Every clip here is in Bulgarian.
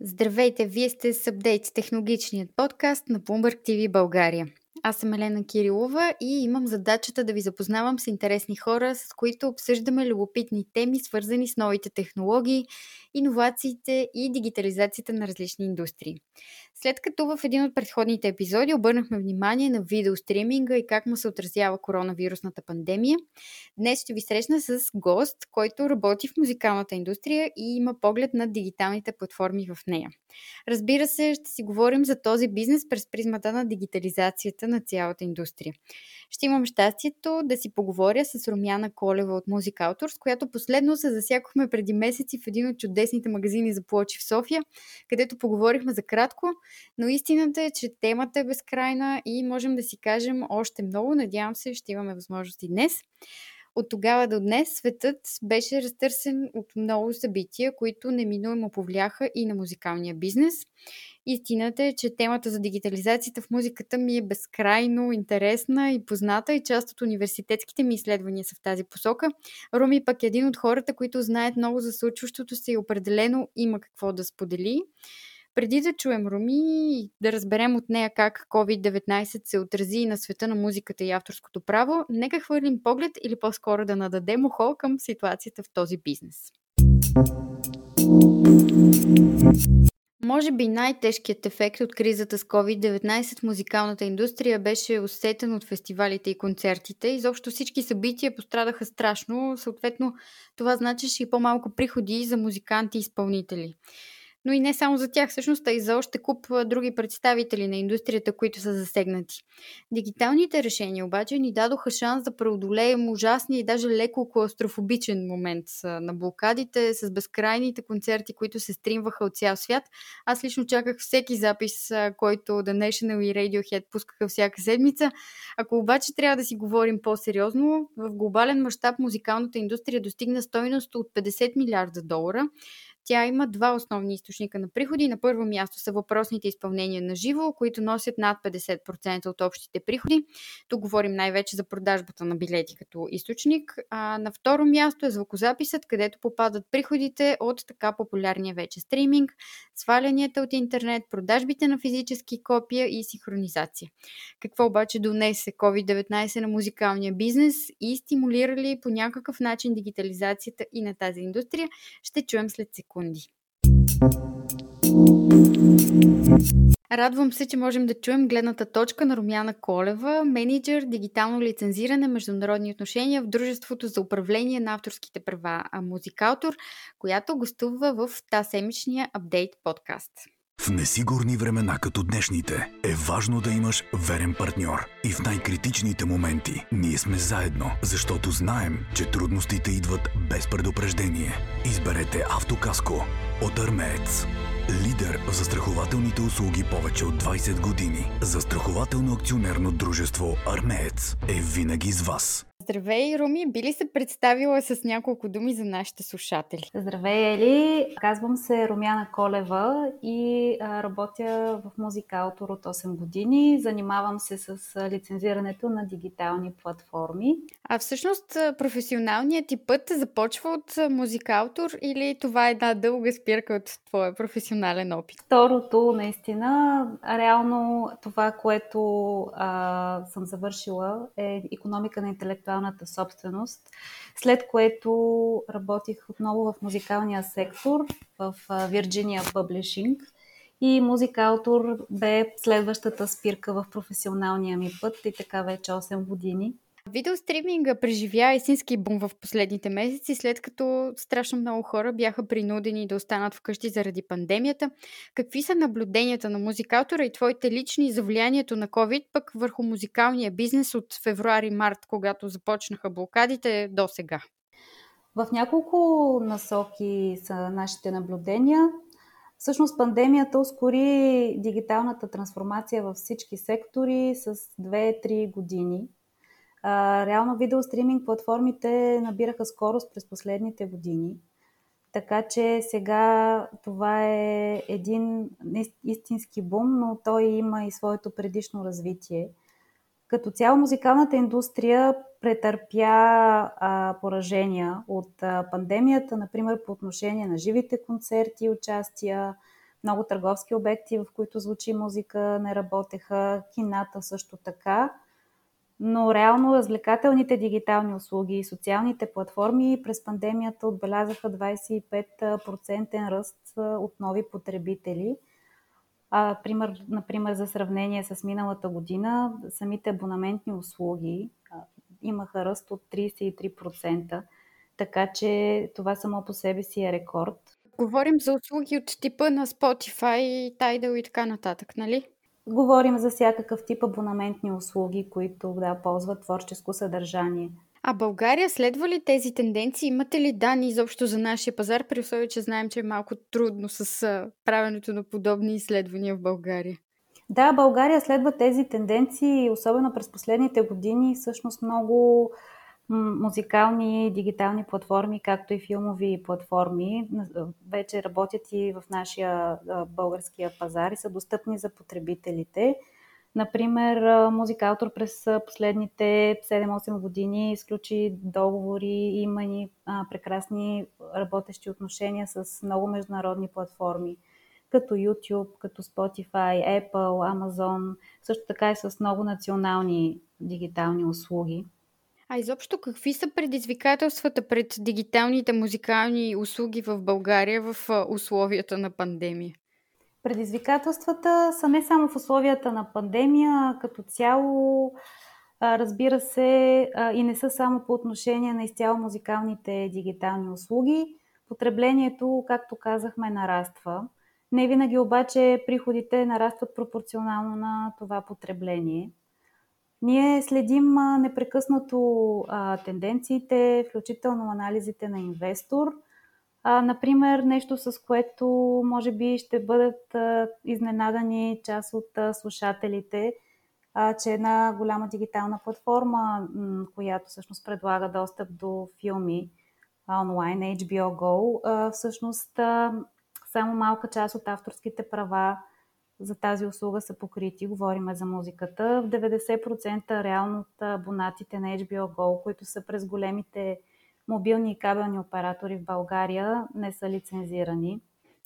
Здравейте, вие сте с Update, технологичният подкаст на Bloomberg TV България. Аз съм Елена Кирилова и имам задачата да ви запознавам с интересни хора, с които обсъждаме любопитни теми, свързани с новите технологии, иновациите и дигитализацията на различни индустрии. След като в един от предходните епизоди обърнахме внимание на видеостриминга и как му се отразява коронавирусната пандемия, днес ще ви срещна с гост, който работи в музикалната индустрия и има поглед на дигиталните платформи в нея. Разбира се, ще си говорим за този бизнес през призмата на дигитализацията на цялата индустрия. Ще имам щастието да си поговоря с Румяна Колева от Музикалтор, с която последно се засякохме преди месеци в един от чудесните магазини за плочи в София, където поговорихме за кратко, но истината е, че темата е безкрайна и можем да си кажем още много. Надявам се, ще имаме възможности днес. От тогава до днес светът беше разтърсен от много събития, които неминуемо повляха и на музикалния бизнес. Истината е, че темата за дигитализацията в музиката ми е безкрайно интересна и позната и част от университетските ми изследвания са в тази посока. Руми пък е един от хората, които знаят много за случващото се и определено има какво да сподели. Преди да чуем Руми и да разберем от нея как COVID-19 се отрази на света на музиката и авторското право, нека хвърлим поглед или по-скоро да нададем ухо към ситуацията в този бизнес. Може би най-тежкият ефект от кризата с COVID-19 в музикалната индустрия беше усетен от фестивалите и концертите. Изобщо всички събития пострадаха страшно, съответно това значеше и по-малко приходи за музиканти и изпълнители но и не само за тях, всъщност, а и за още куп други представители на индустрията, които са засегнати. Дигиталните решения обаче ни дадоха шанс да преодолеем ужасния и даже леко клаустрофобичен момент на блокадите с безкрайните концерти, които се стримваха от цял свят. Аз лично чаках всеки запис, който The National и Radiohead пускаха всяка седмица. Ако обаче трябва да си говорим по-сериозно, в глобален мащаб музикалната индустрия достигна стойност от 50 милиарда долара. Тя има два основни източника на приходи. На първо място са въпросните изпълнения на живо, които носят над 50% от общите приходи. Тук говорим най-вече за продажбата на билети като източник. А на второ място е звукозаписът, където попадат приходите от така популярния вече стриминг, свалянията от интернет, продажбите на физически копия и синхронизация. Какво обаче донесе COVID-19 на музикалния бизнес и стимулира ли по някакъв начин дигитализацията и на тази индустрия, ще чуем след секунди. Радвам се, че можем да чуем гледната точка на Румяна Колева, менеджер дигитално лицензиране международни отношения в Дружеството за управление на авторските права Музикалтор, която гостува в таседмичния апдейт подкаст. В несигурни времена като днешните е важно да имаш верен партньор. И в най-критичните моменти ние сме заедно, защото знаем, че трудностите идват без предупреждение. Изберете автокаско от Армеец. Лидер в застрахователните услуги повече от 20 години. Застрахователно акционерно дружество Армеец е винаги с вас. Здравей, Руми! Би ли се представила с няколко думи за нашите слушатели? Здравей, Ели! Казвам се Румяна Колева и работя в Музикалтор от 8 години. Занимавам се с лицензирането на дигитални платформи. А всъщност професионалният ти път започва от Музикалтор или това е една дълга спирка от твоя професионален опит? Второто, наистина, реално това, което а, съм завършила е економика на интелектуалната интелектуалната собственост, след което работих отново в музикалния сектор в Virginia Publishing и музикалтор бе следващата спирка в професионалния ми път и така вече 8 години. Видеостриминга преживя истински бум в последните месеци, след като страшно много хора бяха принудени да останат вкъщи заради пандемията. Какви са наблюденията на музикатора и твоите лични за влиянието на COVID пък върху музикалния бизнес от февруари-март, когато започнаха блокадите, до сега? В няколко насоки са нашите наблюдения. Всъщност пандемията ускори дигиталната трансформация във всички сектори с 2-3 години – а, реално видеостриминг платформите набираха скорост през последните години. Така че сега това е един истински бум, но той има и своето предишно развитие. Като цяло музикалната индустрия претърпя а, поражения от а, пандемията, например по отношение на живите концерти, участия, много търговски обекти, в които звучи музика, не работеха, кината също така. Но реално развлекателните дигитални услуги и социалните платформи през пандемията отбелязаха 25% ръст от нови потребители. А, пример, например, за сравнение с миналата година, самите абонаментни услуги имаха ръст от 33%, така че това само по себе си е рекорд. Говорим за услуги от типа на Spotify, Tidal и така нататък, нали? Говорим за всякакъв тип абонаментни услуги, които да ползват творческо съдържание. А България следва ли тези тенденции? Имате ли данни изобщо за нашия пазар, при условие, че знаем, че е малко трудно с правенето на подобни изследвания в България? Да, България следва тези тенденции, особено през последните години. Всъщност много музикални дигитални платформи, както и филмови платформи, вече работят и в нашия българския пазар и са достъпни за потребителите. Например, музикалтор през последните 7-8 години изключи договори, има и прекрасни работещи отношения с много международни платформи, като YouTube, като Spotify, Apple, Amazon, също така и с много национални дигитални услуги. А изобщо какви са предизвикателствата пред дигиталните музикални услуги в България в условията на пандемия? Предизвикателствата са не само в условията на пандемия, като цяло, разбира се, и не са само по отношение на изцяло музикалните дигитални услуги. Потреблението, както казахме, нараства. Не винаги обаче приходите нарастват пропорционално на това потребление. Ние следим непрекъснато тенденциите, включително анализите на инвестор. Например, нещо с което може би ще бъдат изненадани част от слушателите, а, че една голяма дигитална платформа, която всъщност предлага достъп до филми онлайн, HBO Go, всъщност само малка част от авторските права за тази услуга са покрити. Говорим за музиката. В 90% реално от абонатите на HBO Go, които са през големите мобилни и кабелни оператори в България, не са лицензирани.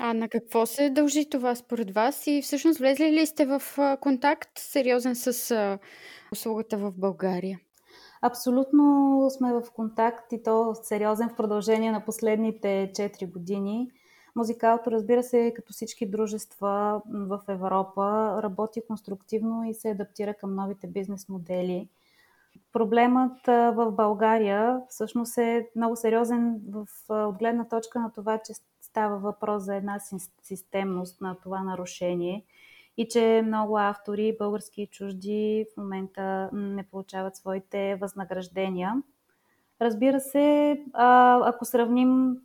А на какво се дължи това според вас? И всъщност влезли ли сте в контакт сериозен с услугата в България? Абсолютно сме в контакт и то сериозен в продължение на последните 4 години. Музикалто, разбира се, като всички дружества в Европа, работи конструктивно и се адаптира към новите бизнес модели. Проблемът в България всъщност е много сериозен в, от гледна точка на това, че става въпрос за една системност на това нарушение и че много автори, български и чужди, в момента не получават своите възнаграждения. Разбира се, ако сравним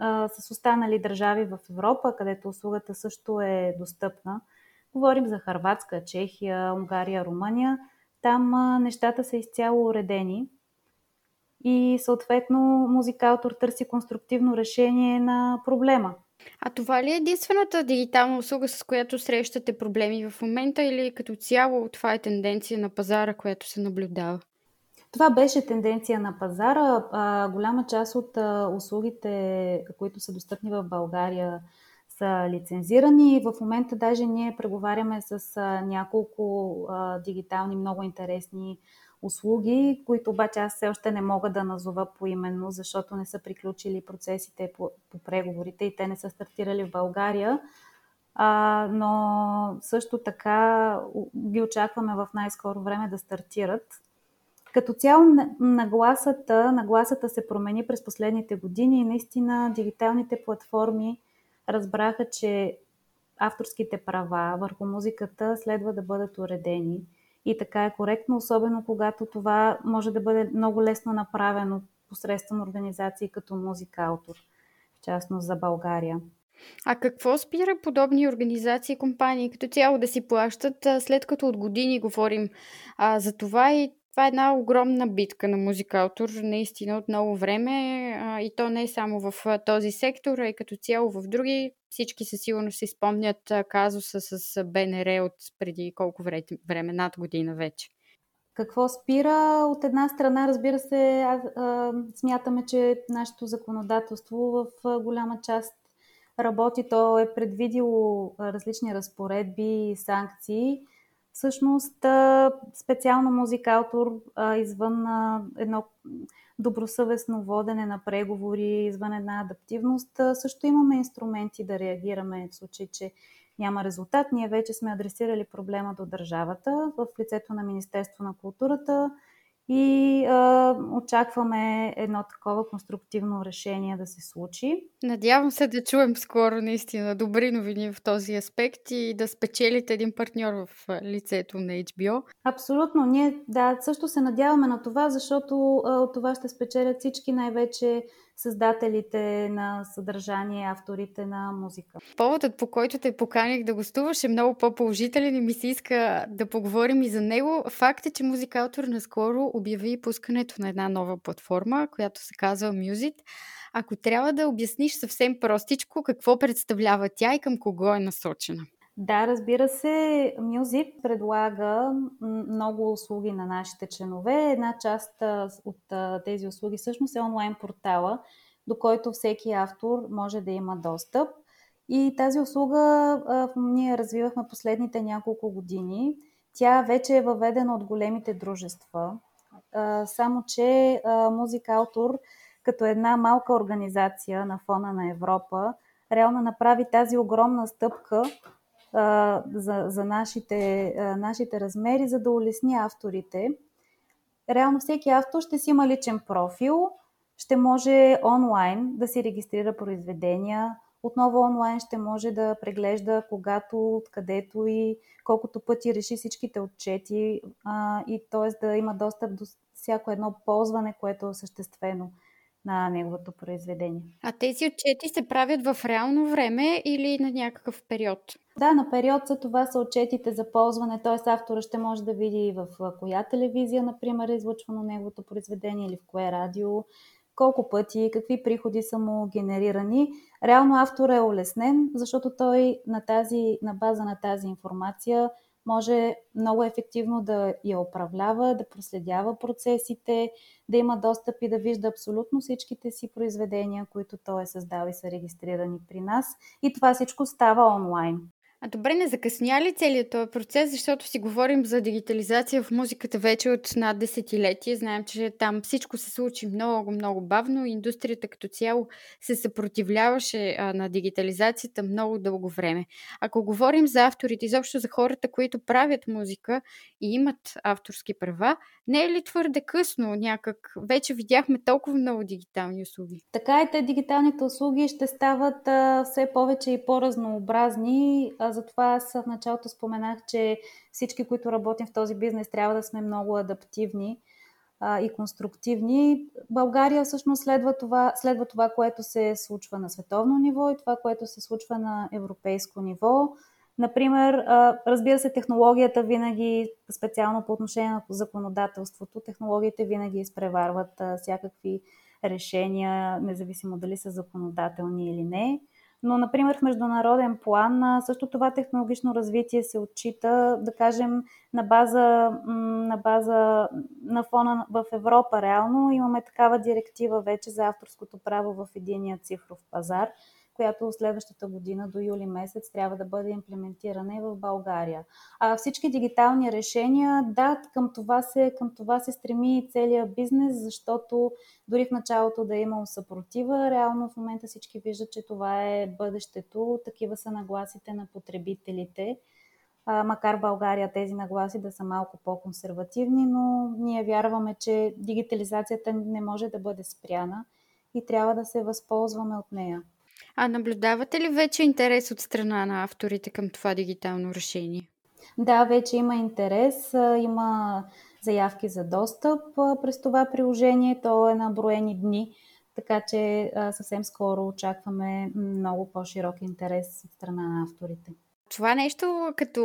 а, с останали държави в Европа, където услугата също е достъпна. Говорим за Харватска, Чехия, Унгария, Румъния. Там а, нещата са изцяло уредени и съответно музикалтор търси конструктивно решение на проблема. А това ли е единствената дигитална услуга, с която срещате проблеми в момента или като цяло това е тенденция на пазара, която се наблюдава? Това беше тенденция на пазара. А, голяма част от а, услугите, които са достъпни в България, са лицензирани. В момента даже ние преговаряме с а, няколко а, дигитални, много интересни услуги, които обаче аз все още не мога да назова поименно, защото не са приключили процесите по, по преговорите и те не са стартирали в България. А, но също така ги очакваме в най-скоро време да стартират. Като цяло нагласата, нагласата се промени през последните години и наистина дигиталните платформи разбраха, че авторските права върху музиката следва да бъдат уредени. И така е коректно, особено когато това може да бъде много лесно направено посредством организации като музикалтор, в частност за България. А какво спира подобни организации и компании като цяло да си плащат, след като от години говорим а, за това и това е една огромна битка на музикалтор, наистина от много време а, и то не е само в а, този сектор, а и като цяло в други. Всички със сигурност си спомнят а, казуса с БНР от преди колко време, над година вече. Какво спира? От една страна, разбира се, а, а, смятаме, че нашето законодателство в голяма част работи. То е предвидило различни разпоредби и санкции. Всъщност, специално музикалтор извън едно добросъвестно водене на преговори, извън една адаптивност, също имаме инструменти да реагираме в случай, че няма резултат. Ние вече сме адресирали проблема до държавата в лицето на Министерство на културата и а, очакваме едно такова конструктивно решение да се случи. Надявам се да чуем скоро наистина добри новини в този аспект и да спечелите един партньор в лицето на HBO. Абсолютно. Ние да, също се надяваме на това, защото а, от това ще спечелят всички най-вече създателите на съдържание, авторите на музика. Поводът, по който те поканих да гостуваш е много по-положителен и ми се иска да поговорим и за него. Факт е, че музикалтор наскоро обяви пускането на една нова платформа, която се казва Music. Ако трябва да обясниш съвсем простичко какво представлява тя и към кого е насочена. Да, разбира се, Music предлага много услуги на нашите членове. Една част от тези услуги всъщност е онлайн портала, до който всеки автор може да има достъп. И тази услуга ние развивахме последните няколко години. Тя вече е въведена от големите дружества. Само, че Музикалтор, като една малка организация на фона на Европа, реално направи тази огромна стъпка за, за нашите, нашите размери, за да улесни авторите. Реално всеки автор ще си има личен профил, ще може онлайн да си регистрира произведения, отново онлайн ще може да преглежда когато, откъдето и колкото пъти реши всичките отчети а, и т.е. да има достъп до всяко едно ползване, което е осъществено на неговото произведение. А тези отчети се правят в реално време или на някакъв период? Да, на период за това са отчетите за ползване, т.е. автора ще може да види в коя телевизия, например, е излъчвано неговото произведение или в кое радио, колко пъти, какви приходи са му генерирани. Реално автора е улеснен, защото той на, тази, на база на тази информация може много ефективно да я управлява, да проследява процесите, да има достъп и да вижда абсолютно всичките си произведения, които той е създал и са регистрирани при нас. И това всичко става онлайн. А добре, не закъсня ли целият този процес, защото си говорим за дигитализация в музиката вече от над десетилетие. Знаем, че там всичко се случи много, много бавно. Индустрията като цяло се съпротивляваше а, на дигитализацията много дълго време. Ако говорим за авторите, изобщо за хората, които правят музика и имат авторски права, не е ли твърде късно някак? Вече видяхме толкова много дигитални услуги. Така е, те дигиталните услуги ще стават а, все повече и по-разнообразни. А, затова аз в началото споменах, че всички, които работим в този бизнес, трябва да сме много адаптивни а, и конструктивни. България всъщност следва това, следва това, което се случва на световно ниво и това, което се случва на европейско ниво. Например, разбира се, технологията винаги, специално по отношение на законодателството, технологиите винаги изпреварват всякакви решения, независимо дали са законодателни или не. Но, например, в международен план също това технологично развитие се отчита, да кажем, на база, на база на фона в Европа реално. Имаме такава директива вече за авторското право в единия цифров пазар – която следващата година до юли месец трябва да бъде имплементирана и в България. А всички дигитални решения, да, към това се, към това се стреми и целият бизнес, защото дори в началото да е имало съпротива, реално в момента всички виждат, че това е бъдещето, такива са нагласите на потребителите макар в България тези нагласи да са малко по-консервативни, но ние вярваме, че дигитализацията не може да бъде спряна и трябва да се възползваме от нея. А наблюдавате ли вече интерес от страна на авторите към това дигитално решение? Да, вече има интерес, има заявки за достъп през това приложение. То е на броени дни, така че съвсем скоро очакваме много по-широк интерес от страна на авторите. Това нещо като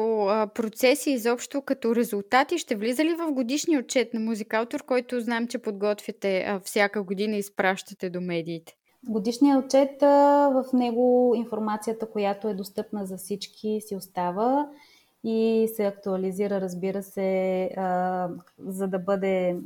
процеси, изобщо като резултати, ще влиза ли в годишния отчет на музикалтор, който знам, че подготвяте всяка година и изпращате до медиите? Годишният отчет, в него информацията, която е достъпна за всички, си остава. и се актуализира, разбира се, за да бъде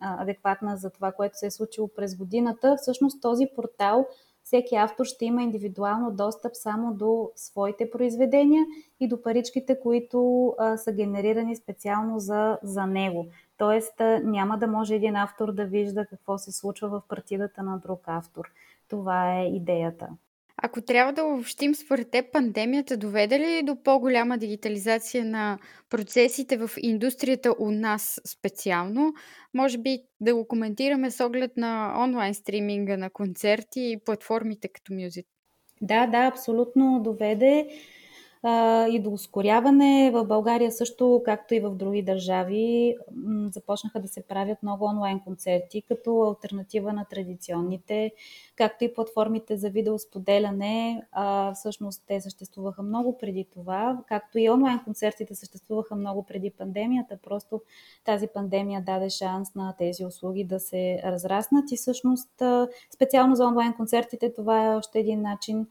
адекватна за това, което се е случило през годината. Всъщност този портал всеки автор ще има индивидуално достъп само до своите произведения и до паричките, които са генерирани специално за, за него. Тоест няма да може един автор да вижда какво се случва в партидата на друг автор. Това е идеята. Ако трябва да обобщим, според теб пандемията доведе ли до по-голяма дигитализация на процесите в индустрията у нас специално? Може би да го коментираме с оглед на онлайн стриминга на концерти и платформите като Music. Да, да, абсолютно доведе и до ускоряване. В България също, както и в други държави, започнаха да се правят много онлайн концерти, като альтернатива на традиционните, както и платформите за видеосподеляне. Всъщност те съществуваха много преди това, както и онлайн концертите съществуваха много преди пандемията. Просто тази пандемия даде шанс на тези услуги да се разраснат и всъщност специално за онлайн концертите това е още един начин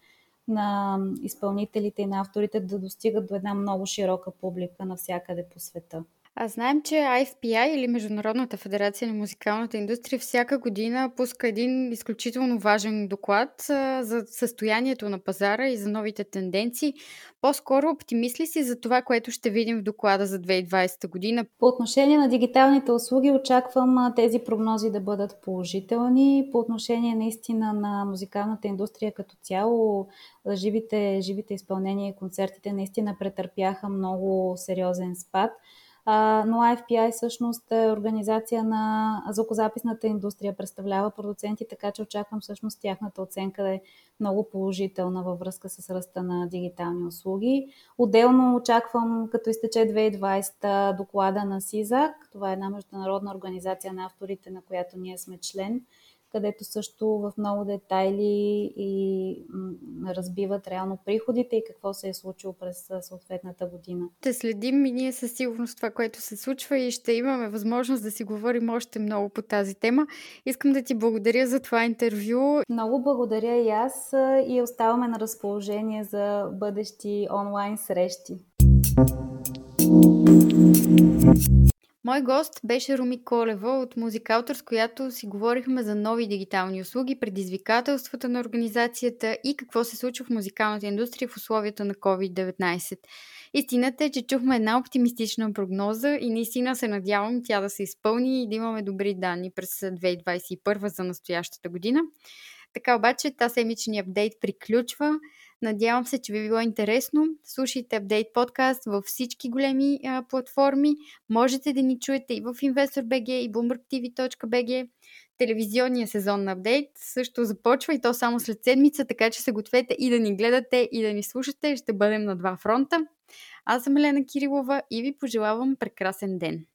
на изпълнителите и на авторите да достигат до една много широка публика навсякъде по света. А знаем, че IFPI или Международната федерация на музикалната индустрия всяка година пуска един изключително важен доклад а, за състоянието на пазара и за новите тенденции. По-скоро оптимист ли си за това, което ще видим в доклада за 2020 година? По отношение на дигиталните услуги очаквам тези прогнози да бъдат положителни. По отношение наистина на музикалната индустрия като цяло, живите, живите изпълнения и концертите наистина претърпяха много сериозен спад но IFPI всъщност е организация на звукозаписната индустрия, представлява продуценти, така че очаквам всъщност тяхната оценка да е много положителна във връзка с ръста на дигитални услуги. Отделно очаквам, като изтече 2020 доклада на СИЗАК, това е една международна организация на авторите, на която ние сме член, където също в много детайли и разбиват реално приходите и какво се е случило през съответната година. Ще следим и ние със сигурност това, което се случва и ще имаме възможност да си говорим още много по тази тема. Искам да ти благодаря за това интервю. Много благодаря и аз и оставаме на разположение за бъдещи онлайн срещи. Мой гост беше Руми Колева от Музикалтор, с която си говорихме за нови дигитални услуги, предизвикателствата на организацията и какво се случва в музикалната индустрия в условията на COVID-19. Истината е, че чухме една оптимистична прогноза и наистина се надявам тя да се изпълни и да имаме добри данни през 2021 за настоящата година. Така обаче, тази седмичния апдейт приключва. Надявам се, че ви е било интересно. Слушайте Update подкаст във всички големи а, платформи. Можете да ни чуете и в InvestorBG и BloombergTV.bg. Телевизионния сезон на Update също започва и то само след седмица, така че се гответе и да ни гледате и да ни слушате. Ще бъдем на два фронта. Аз съм Елена Кирилова и ви пожелавам прекрасен ден.